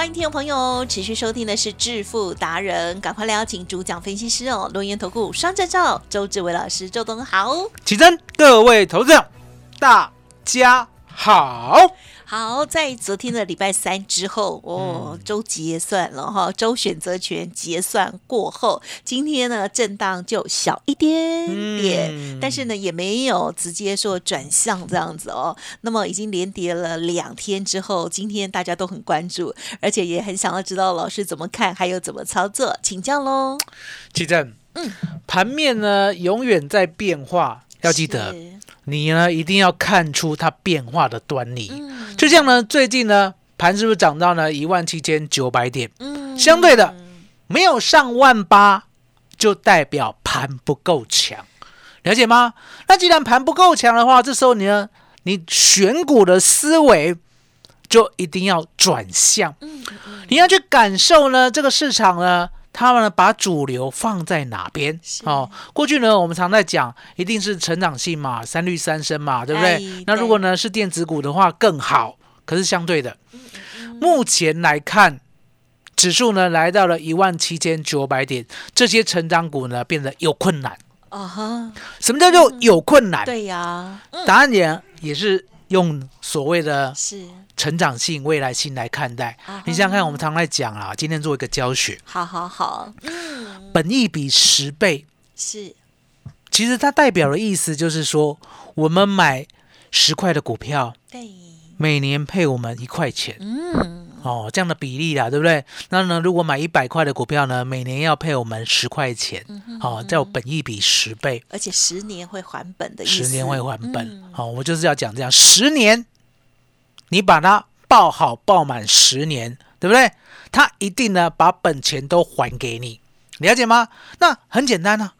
欢迎听众朋友持续收听的是致富达人，赶快来邀请主讲分析师哦，龙岩投顾双证照周志伟老师，周董好。起真，各位投资者，大家好。好，在昨天的礼拜三之后，哦，周结算了哈，周选择权结算过后，今天呢震荡就小一点点，但是呢也没有直接说转向这样子哦。那么已经连跌了两天之后，今天大家都很关注，而且也很想要知道老师怎么看，还有怎么操作，请教喽。奇正，嗯，盘面呢永远在变化，要记得。你呢，一定要看出它变化的端倪。嗯，就像呢，最近呢，盘是不是涨到呢一万七千九百点？嗯，相对的，没有上万八，就代表盘不够强，了解吗？那既然盘不够强的话，这时候你呢，你选股的思维就一定要转向。嗯嗯，你要去感受呢，这个市场呢。他们呢，把主流放在哪边？哦，过去呢，我们常在讲，一定是成长性嘛，三率三升嘛，对不对？那如果呢是电子股的话更好。可是相对的，目前来看，指数呢来到了一万七千九百点，这些成长股呢变得有困难。啊哈，什么叫做有困难？对呀，答案也也是用所谓的。是。成长性、未来性来看待，你想想看，我们常来讲啊，今天做一个教学。好好好，嗯，本益比十倍。是，其实它代表的意思就是说，我们买十块的股票，对，每年配我们一块钱，嗯，哦，这样的比例啦，对不对？那呢，如果买一百块的股票呢，每年要配我们十块钱，哦，叫本益比十倍，而且十年会还本的意思，十年会还本，好，我就是要讲这样，十年。你把它报好报满十年，对不对？它一定呢把本钱都还给你，了解吗？那很简单呢，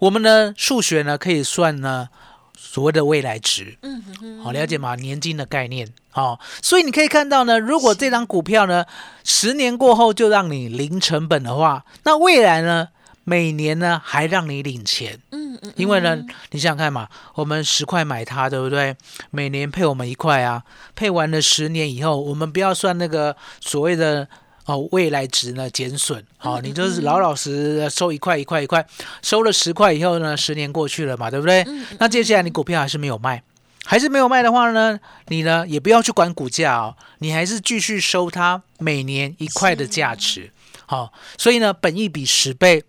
我们的数学呢可以算呢所谓的未来值，嗯哼哼，好了解吗？年金的概念，好，所以你可以看到呢，如果这张股票呢十年过后就让你零成本的话，那未来呢？每年呢还让你领钱，嗯嗯，因为呢，你想想看嘛，我们十块买它，对不对？每年配我们一块啊，配完了十年以后，我们不要算那个所谓的哦未来值呢减损，好，你就是老老实实收一块一块一块，收了十块以后呢，十年过去了嘛，对不对？那接下来你股票还是没有卖，还是没有卖的话呢，你呢也不要去管股价哦，你还是继续收它每年一块的价值，好，所以呢，本一比十倍。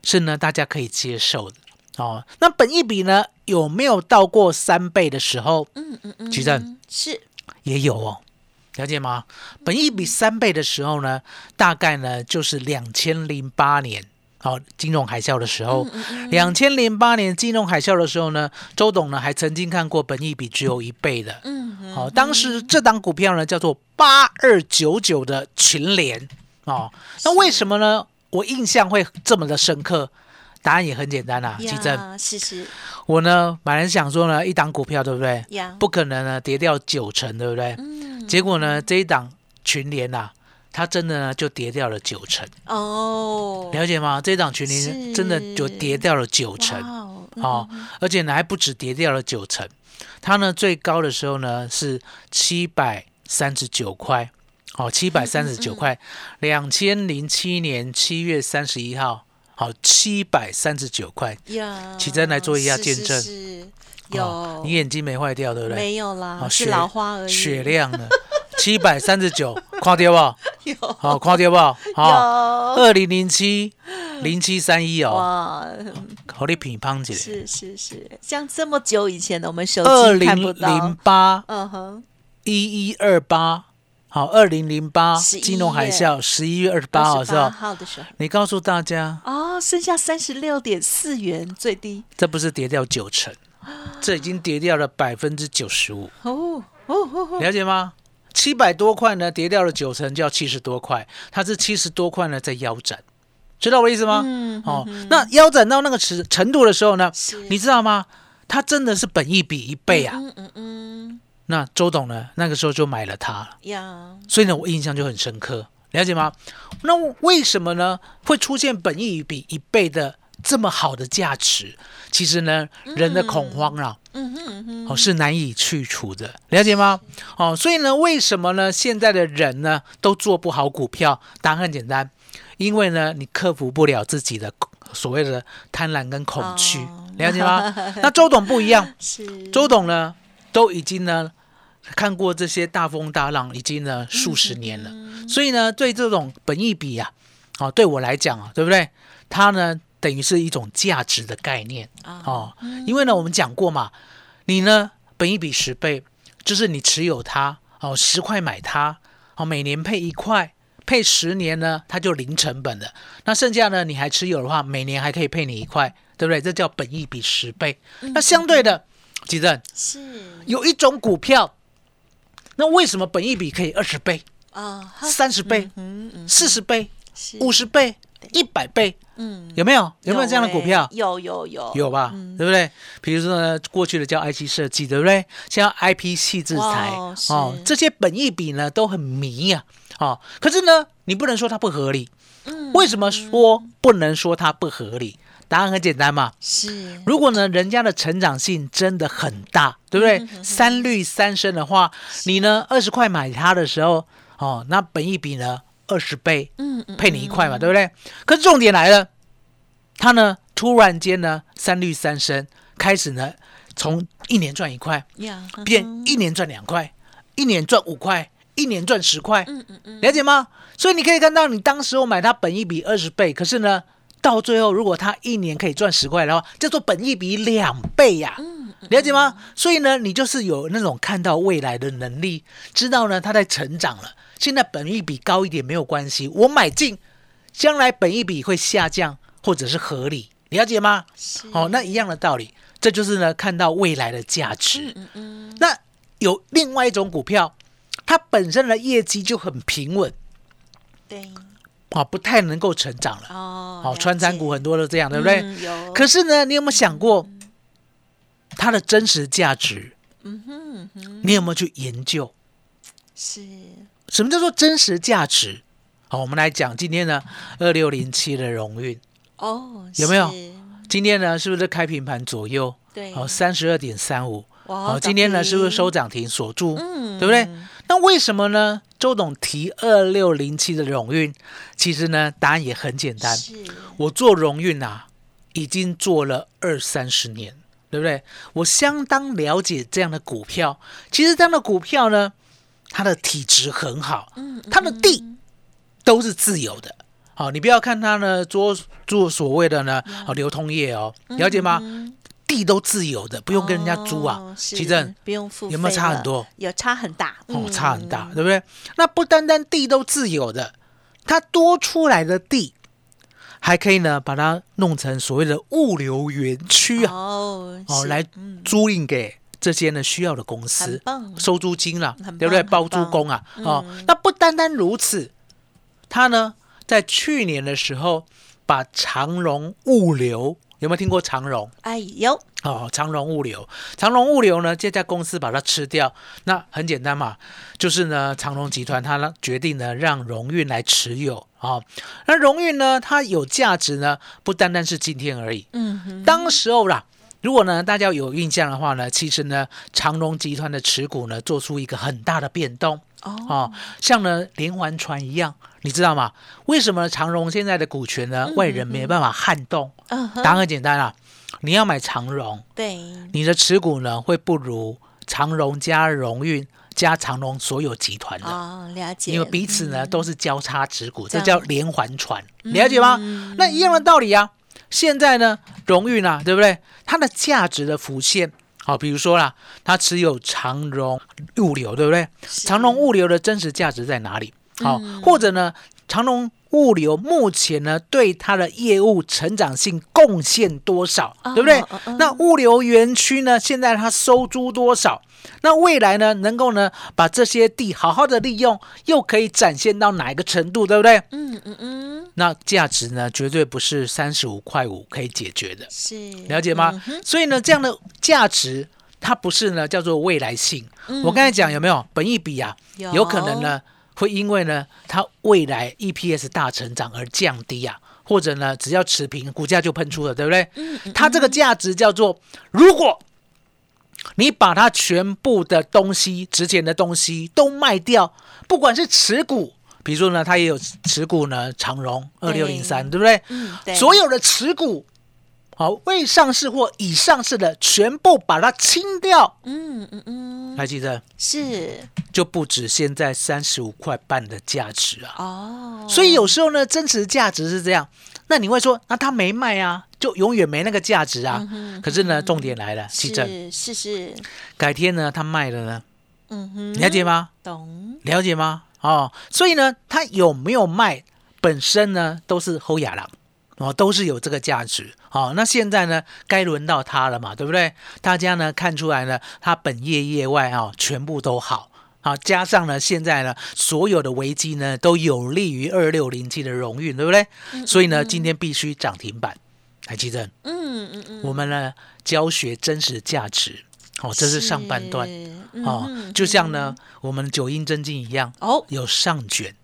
是呢，大家可以接受的哦。那本一比呢，有没有到过三倍的时候？嗯嗯嗯，其实是也有哦，了解吗？本一比三倍的时候呢，大概呢就是两千零八年，好，金融海啸的时候。两千零八年金融海啸的时候呢，周董呢还曾经看过本益比只有一倍的。嗯，好，当时这档股票呢叫做八二九九的群联哦。那为什么呢？我印象会这么的深刻，答案也很简单啦，奇正。是是。我呢，本来想说呢，一档股票对不对？不可能呢跌掉九成，对不对？嗯。结果呢，这一档群联呐，它真的呢就跌掉了九成。哦。了解吗？这一档群里真的就跌掉了九成。哦。而且呢还不止跌掉了九成，它呢最高的时候呢是七百三十九块。哦，七百三十九块，两千零七年七月三十一号，好，七百三十九块。呀，启真来做一下见证。有，你眼睛没坏掉，对不对？没有啦，是老花而已。雪亮的，七百三十九，夸掉不？有，好，夸掉不？好，二零零七零七三一哦，哇，好你品胖姐，是是是，像这么久以前的，我们手二零机看不到。零。八嗯哼，一一二八，好，二零零八金融海啸十一月二十八号的时28候，号的时候，你告诉大家，哦，剩下三十六点四元最低。这不是跌掉九成，这已经跌掉了百分之九十五，哦哦哦哦，了解吗？七百多块呢，跌掉了九成，就要七十多块，它是七十多块呢在腰斩，知道我的意思吗？嗯哦，那腰斩到那个程程度的时候呢，你知道吗？它真的是本益比一倍啊。嗯嗯嗯那周董呢，那个时候就买了它了。呀，所以呢，我印象就很深刻，了解吗？那为什么呢会出现本益比一倍的这么好的价值？其实呢，人的恐慌啊，嗯哼嗯哼，哦是难以去除的，了解吗？哦，所以呢，为什么呢现在的人呢都做不好股票？答案很简单，因为呢你克服不了自己的所谓的贪婪跟恐惧，哦了解吗？那周董不一样，是周董呢都已经呢看过这些大风大浪，已经呢数十年了，所以呢对这种本益比啊，哦对我来讲啊，对不对？它呢等于是一种价值的概念啊。哦，因为呢我们讲过嘛，你呢本一比十倍，就是你持有它哦十块买它，哦每年配一块。配十年呢，它就零成本的。那剩下呢，你还持有的话，每年还可以配你一块，对不对？这叫本益比十倍。那相对的，吉正是。有一种股票，那为什么本益比可以二十倍、啊，三十倍、嗯嗯，四十倍、五十倍、一百倍？嗯，有没有？有没有这样的股票欸？有有有有吧，对不对？比如说呢，过去的叫 IC 设计，对不对？像 IP 系制裁哦，这些本益比呢都很迷呀、哦。可是呢，你不能说它不合理。嗯为什么说不能说它不合理？答案很简单嘛。是如果呢，人家的成长性真的很大，对不对？三绿三升的话，你呢二十块买它的时候，哦，那本益比呢二十倍，嗯嗯配你一块嘛，对不对？可是重点来了，他呢突然间呢三率三升，开始呢从一年赚一块，变一年赚两块，一年赚五块，一年赚十块，嗯嗯嗯，了解吗？所以你可以看到，你当时我买它本一比二十倍，可是呢，到最后如果它一年可以赚十块的话，叫做本一比两倍呀、了解吗？所以呢，你就是有那种看到未来的能力，知道呢它在成长了。现在本益比高一点没有关系，我买进，将来本益比会下降或者是合理，了解吗？是哦，那一样的道理，这就是呢看到未来的价值。嗯嗯那有另外一种股票，它本身的业绩就很平稳。对啊，不太能够成长了。哦，好、穿山股很多都这样，对不对？可是呢，你有没有想过它的真实价值？嗯哼嗯哼，你有没有去研究是什么叫做真实价值？好，我们来讲今天呢，二六零七的荣运，哦，有没有？今天呢是不是开平盘左右？对，好，三十二点三五。好，今天呢是不是收涨停锁住？嗯对不对？那为什么呢？周董提二六零七的荣运，其实呢答案也很简单。是我做荣运啊，已经做了二三十年，对不对？我相当了解这样的股票。其实这样的股票呢，它的体质很好，嗯它的地都是自由的。好，你不要看它呢做做所谓的呢哦流通业哦，了解吗？嗯地都自由的，不用跟人家租啊奇正不用付，有没有差很多？有差很大，哦，差很大，嗯对不对？那不单单地都自由的，它多出来的地，还可以呢把它弄成所谓的物流园区啊，哦哦，来嗯租赁给这些呢需要的公司，收租金啦很，对不对？包租公啊，哦嗯，那不单单如此，他呢在去年的时候把长荣物流有没有听过长荣？哎有哦，长荣物流，长荣物流呢，这家公司把它吃掉，那很简单嘛，就是呢，长荣集团它呢决定呢让荣运来持有啊、哦，那荣运呢，它有价值呢，不单单是今天而已，嗯哼。当时候啦。如果呢，大家有印象的话呢，其实呢，长荣集团的持股呢，做出一个很大的变动哦哦，像呢连环船一样，你知道吗？为什么长荣现在的股权呢，外人没办法撼动？嗯答案很简单啊，你要买长荣，对你的持股呢会不如长荣加荣运加长隆所有集团的。哦，了解，因为彼此呢都是交叉持股，这叫连环船，了解吗？那一样的道理啊。现在呢，荣誉呢，对不对？它的价值的浮现，好，比如说啦，它持有长荣物流，对不对？长荣物流的真实价值在哪里？好，或者呢，长荣物流目前呢对它的业务成长性贡献多少，对不对哦哦哦？那物流园区呢，现在它收租多少？那未来呢，能够呢把这些地好好的利用，又可以展现到哪一个程度，对不对？嗯嗯嗯，那价值呢，绝对不是三十五块五可以解决的，是了解吗？嗯所以呢，这样的价值它不是呢叫做未来性。我刚才讲有没有本一比啊？有有可能呢会因为呢它未来 EPS 大成长而降低啊，或者呢只要持平，股价就喷出了，对不对？它这个价值叫做如果。你把它全部的东西、值钱的东西都卖掉，不管是持股，比如说呢，它也有持股呢，长荣二六零三，对不对？嗯，对，所有的持股，好未上市或已上市的，全部把它清掉，嗯嗯嗯，还记得？是。就不止现在三十五块半的价值啊。哦，所以有时候呢，真实价值是这样。那你会说，那他没卖啊，就永远没那个价值啊。可是呢，重点来了，奇正，是是。是，改天呢，他卖了呢，嗯哼，了解吗？懂，了解吗？哦，所以呢，他有没有卖本身呢，都是后亚郎哦，都是有这个价值。哦，那现在呢，该轮到它了嘛，对不对？大家呢看出来呢，它本业业外啊、哦，全部都好。好，加上呢，现在呢，所有的危机呢，都有利于二六零七的荣誉，对不对？所以呢，今天必须涨停板。台积电，嗯嗯嗯，我们呢教学真实价值，哦，这是上半段。是哦嗯，就像呢，我们九阴真经一样，哦有上卷，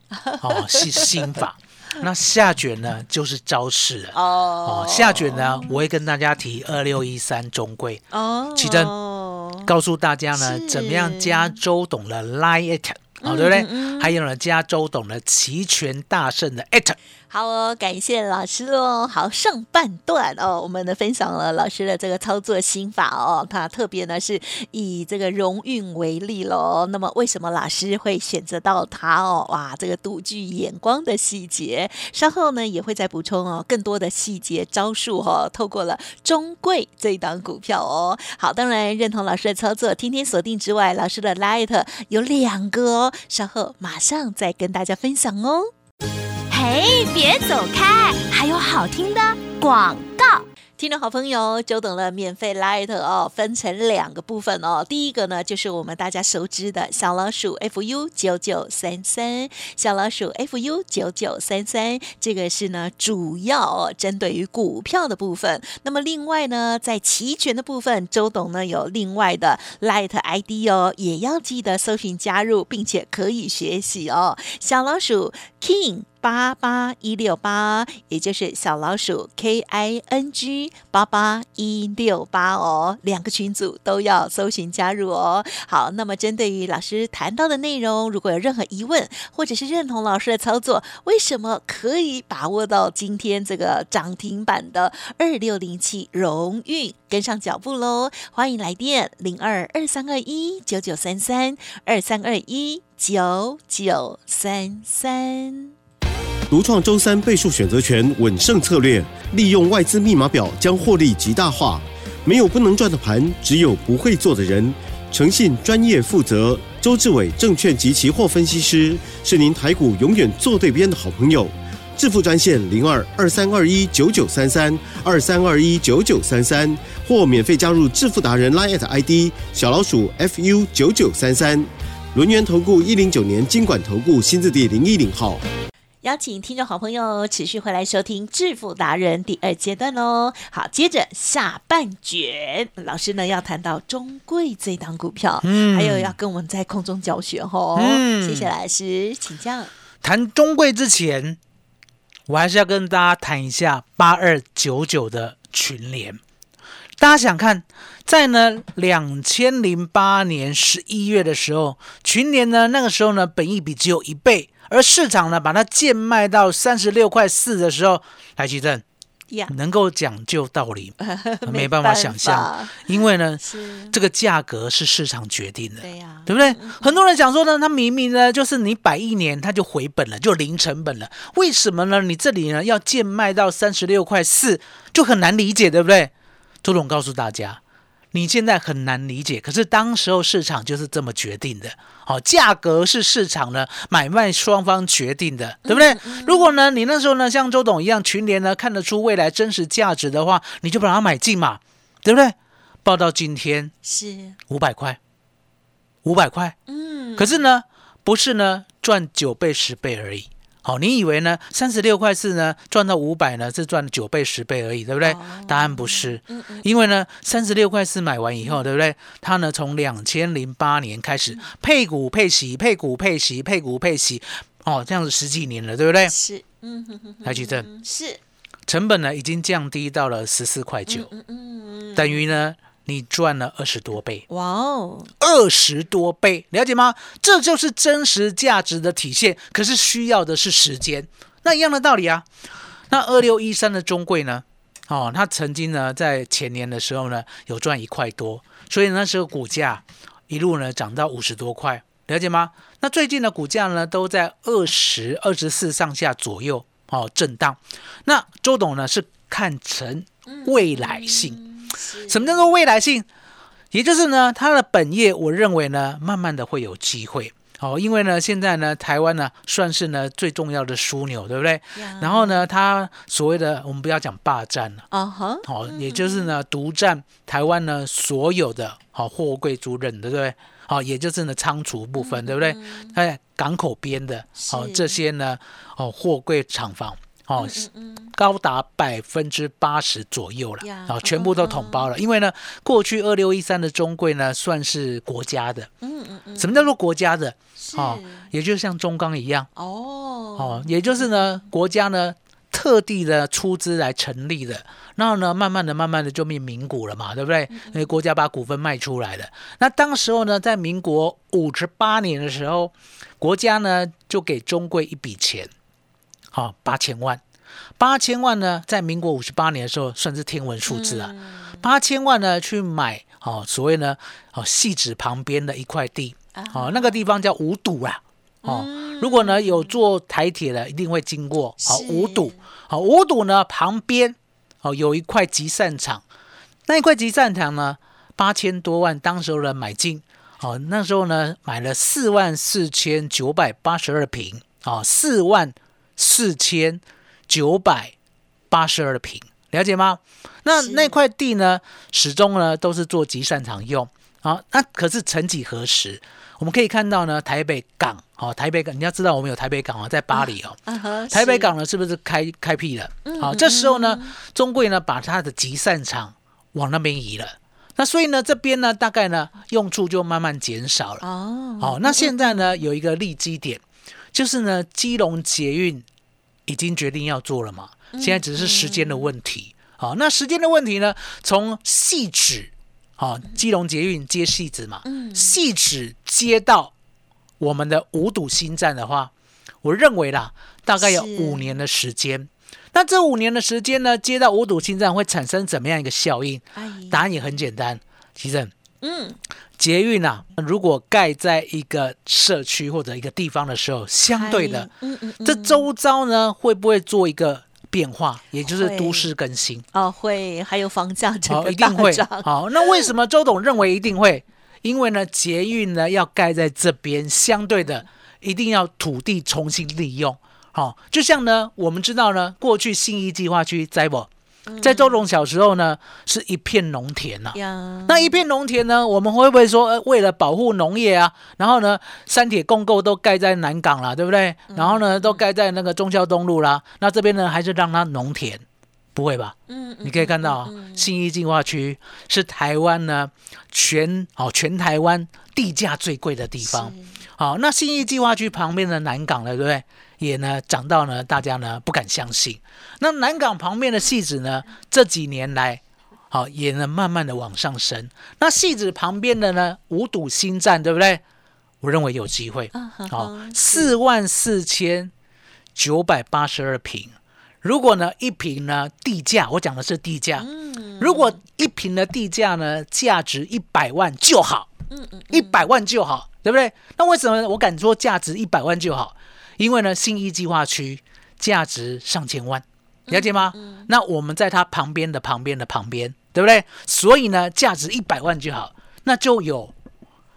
哦是心法，那下卷呢就是招式。了。哦。哦，下卷呢，我会跟大家提二六一三中贵，哦，奇珍哦告诉大家呢怎么样加周董的 line it，哦，对不对？嗯嗯？还有呢加周董的齐全大圣的 it，好哦，感谢老师哦。好，上半段哦，我们呢分享了老师的这个操作心法哦，他特别呢是以这个荣运为例喽。那么为什么老师会选择到它哦？哇，这个独具眼光的细节，稍后呢也会再补充哦更多的细节招数哦。透过了中贵这一档股票哦。好，当然认同老师的操作，天天锁定之外，老师的 Light 有两个哦，稍后马上再跟大家分享哦。哎，别走开，还有好听的广告。听众好朋友，久等了，免费 Light 哦，分成两个部分哦。第一个呢，就是我们大家熟知的小老鼠 FU 九九三三，小老鼠 FU 九九三三，这个是呢主要哦针对于股票的部分。那么另外呢，在期权的部分，周董呢有另外的 Light ID 哦，也要记得搜寻加入，并且可以学习哦。小老鼠 King。八八一六八，也就是小老鼠 K I N G 八八一六八哦，两个群组都要搜寻加入哦。好，那么针对于老师谈到的内容，如果有任何疑问，或者是认同老师的操作，为什么可以把握到今天这个涨停板的二六零七荣运，跟上脚步喽？欢迎来电零二二三二一九九三三二三二一九九三三。独创周三倍数选择权稳胜策略，利用外资密码表将获利极大化。没有不能赚的盘，只有不会做的人。诚信、专业、负责。周志伟证券及期货分析师是您台股永远做对边的好朋友。致富专线零二二三二一九九三三二三二一九九三三，或免费加入致富达人 Line ID 小老鼠 fu 九九三三。轮源投顾一零九年经管投顾新字第零一零号。邀请听众好朋友持续回来收听《致富达人》第二阶段喽。好，接着下半卷，老师呢要谈到中贵这档股票，嗯还有要跟我们在空中教学哦。嗯谢谢老师，请教。谈中贵之前，我还是要跟大家谈一下八二九九的群联。大家想看，在呢两千零八年十一月的时候，群联呢那个时候呢本益比只有一倍，而市场呢把它贱卖到三十六块四的时候，来奇正呀，能够讲究道理，没办法想象，因为呢，这个价格是市场决定的，对呀，对不对？很多人讲说呢，他明明呢就是你摆一年，他就回本了，就零成本了，为什么呢？你这里呢要贱卖到三十六块四，就很难理解，对不对？周总告诉大家。你现在很难理解，可是当时候市场就是这么决定的。好，价格是市场呢买卖双方决定的，对不对？如果呢你那时候呢像周董一样群联呢看得出未来真实价值的话，你就把它买进嘛，对不对？报到今天是五百块，五百块，嗯，可是呢不是呢赚九倍十倍而已。好，你以为呢？三十六块四呢，赚到五百呢，是赚九倍十倍而已，对不对？答案不是，因为呢，三十六块四买完以后，对不对？它呢，从两千零八年开始配股配息，配股配息，配股配息，哦，这样子十几年了，对不对？是，嗯哼哼，来举证，是成本呢已经降低到了十四块九，嗯嗯，等于呢。你赚了二十多倍，哇哦，二十多倍，了解吗？这就是真实价值的体现。可是需要的是时间，那一样的道理啊。那二六一三的中贵呢？哦，它曾经呢在前年的时候呢有赚一块多，所以那时候股价一路呢涨到五十多块，了解吗？那最近的股价呢都在二十二十四上下左右哦震荡。那周董呢是看成未来性。什么叫做未来性？也就是呢，它的本业，我认为呢，慢慢的会有机会哦。因为呢，现在呢，台湾呢，算是呢最重要的枢纽，对不对？然后呢，它所谓的我们不要讲霸占了啊哈，好，也就是呢，独占台湾呢所有的好货柜租赁，对不对？好，也就是呢仓储部分，对不对？哎，港口边的好这些呢，哦，货柜厂房。哦，高达百分之八十左右了，啊，全部都统包了。因为呢，过去二六一三的中贵呢，算是国家的。嗯嗯嗯。什么叫做国家的？哦，也就像中钢一样。哦。哦，也就是呢，国家呢特地的出资来成立的。然后呢，慢慢的、慢慢的就变民股了嘛，对不对？因为国家把股份卖出来了。那当时候呢，在民国五十八年的时候，国家呢就给中贵一笔钱。好，八千万，八千万呢，在民国五十八年的时候算是天文数字啊。八千万呢，去买哦，所谓呢，哦，细指旁边的一块地，哦，那个地方叫五堵啊。哦，如果呢有坐台铁的，一定会经过。好，五堵，好，五堵呢旁边哦有一块集散场，那一块集散场呢八千多万，当时候的买进，哦，那时候呢买了四万四千九百八十二平，哦，四万。四千九百八十二平，了解吗？那那块地呢，始终呢都是做集散场用啊。那可是曾几何时，我们可以看到呢，台北港哦，台北港，你要知道我们有台北港哦，在巴黎哦。台北港呢是不是开开辟了？好，这时候呢，中贵呢把它的集散场往那边移了。那所以呢，这边呢大概呢用处就慢慢减少了。哦，好，那现在呢有一个利基点。就是呢，基隆捷运已经决定要做了嘛，现在只是时间的问题。好，那时间的问题呢，从细址，好，基隆捷运接细址嘛，细址接到我们的五堵新站的话，我认为啦，大概有五年的时间。那这五年的时间呢，接到五堵新站会产生怎么样一个效应？答案也很简单，其实，嗯。捷运啊，如果盖在一个社区或者一个地方的时候，相对的，这周遭呢会不会做一个变化？也就是都市更新哦，会，还有房价整个一定会。好，那为什么周董认为一定会？因为呢，捷运呢要盖在这边，相对的一定要土地重新利用。好，就像呢，我们知道呢，过去信义计划区在不？在周董小时候呢，是一片农田呐。那一片农田呢，我们会不会说，呃，为了保护农业啊，然后呢，三铁共构都盖在南港了，对不对？然后呢，都盖在那个中孝东路啦。那这边呢，还是让它农田？不会吧？嗯，你可以看到，新义计划区是台湾呢全哦全台湾地价最贵的地方。好，那新义计划区旁边的南港了，对不对？也呢涨到呢，大家呢不敢相信。那南港旁边的戏子呢，这几年来，好也呢慢慢的往上升。那戏子旁边的呢，五堵新站，对不对？我认为有机会。好，四万四千九百八十二平。如果呢一平呢地价，我讲的是地价，嗯如果一平的地价呢价值一百万就好，嗯嗯，一百万就好，对不对？那为什么我敢说价值一百万就好？因为呢信义计划区价值上千万，了解吗？那我们在它旁边的旁边的旁边，对不对？所以呢价值一百万就好，那就有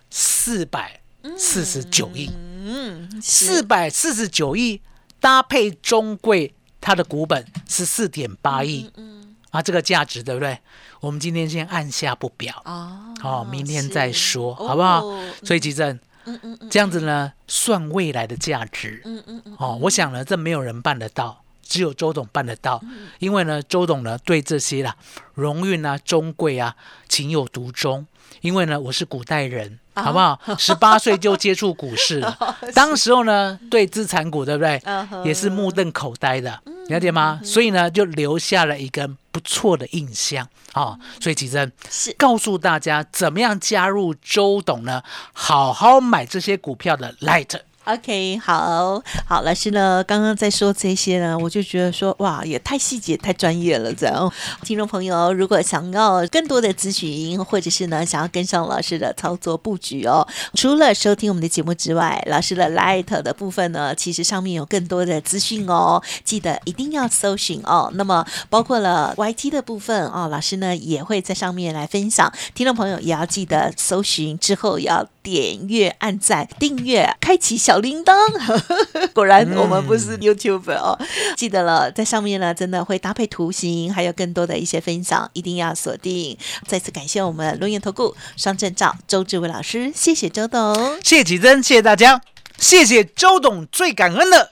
四百四十九亿，嗯，四百四十九亿搭配中贵，它的股本是四点八亿，嗯，啊，这个价值对不对？我们今天先按下不表，哦哦，明天再说，好不好哦？所以吉正，嗯嗯嗯这样子呢，算未来的价值，嗯嗯嗯，哦，我想呢，这没有人办得到，只有周董办得到，嗯因为呢，周董呢对这些啦荣运啊、中贵啊情有独钟，因为呢，我是古代人。啊好不好？十八岁就接触股市 了，当时候呢，对资产股，对不对？也是目瞪口呆的，了解吗？所以呢，就留下了一个不错的印象啊。所以其实是告诉大家怎么样加入周董呢？好好买这些股票的 Light。OK，好好，老师呢，刚刚在说这些呢，我就觉得说，哇，也太细节、太专业了，这样。听众朋友，如果想要更多的咨询，或者是呢，想要跟上老师的操作布局哦，除了收听我们的节目之外，老师的 Light 的部分呢，其实上面有更多的资讯哦，记得一定要搜寻哦。那么包括了 YT 的部分哦，老师呢也会在上面来分享，听众朋友也要记得搜寻之后要点阅、按赞、订阅、开启小铃铛。果然我们不是 YouTube 哦，记得了，在上面呢真的会搭配图形，还有更多的一些分享，一定要锁定。再次感谢我们龙岩投顾双证照周志伟老师，谢谢周董。谢谢启真，谢谢大家，谢谢周董，最感恩的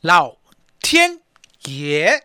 老天爷。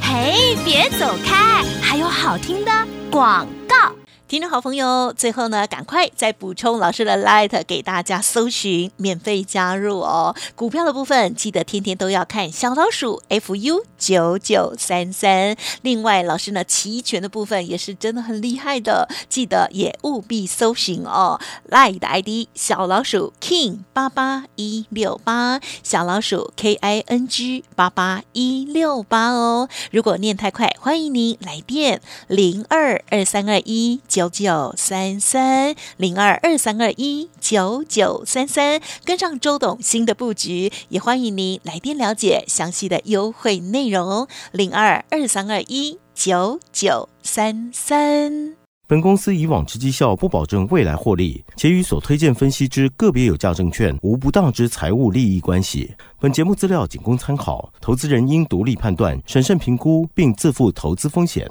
嘿，别走开，还有好听的广告。听众好朋友，最后呢，赶快再补充老师的 Light 给大家搜寻，免费加入哦。股票的部分记得天天都要看小老鼠 FU 九九三三。另外，老师呢期权的部分也是真的很厉害的，记得也务必搜寻哦。Light 的 ID 小老鼠 King 八八一六八，小老鼠 K I N G 八八一六八哦。如果念太快，欢迎您来电零二二三二一九九三三零二二三二一九九三三，跟上周董新的布局，也欢迎您来电了解详细的优惠内容零二二三二一九九三三。本公司以往之绩效不保证未来获利，且与所推荐分析之个别有价证券无不当之财务利益关系。本节目资料仅供参考，投资人应独立判断、审慎评估，并自负投资风险。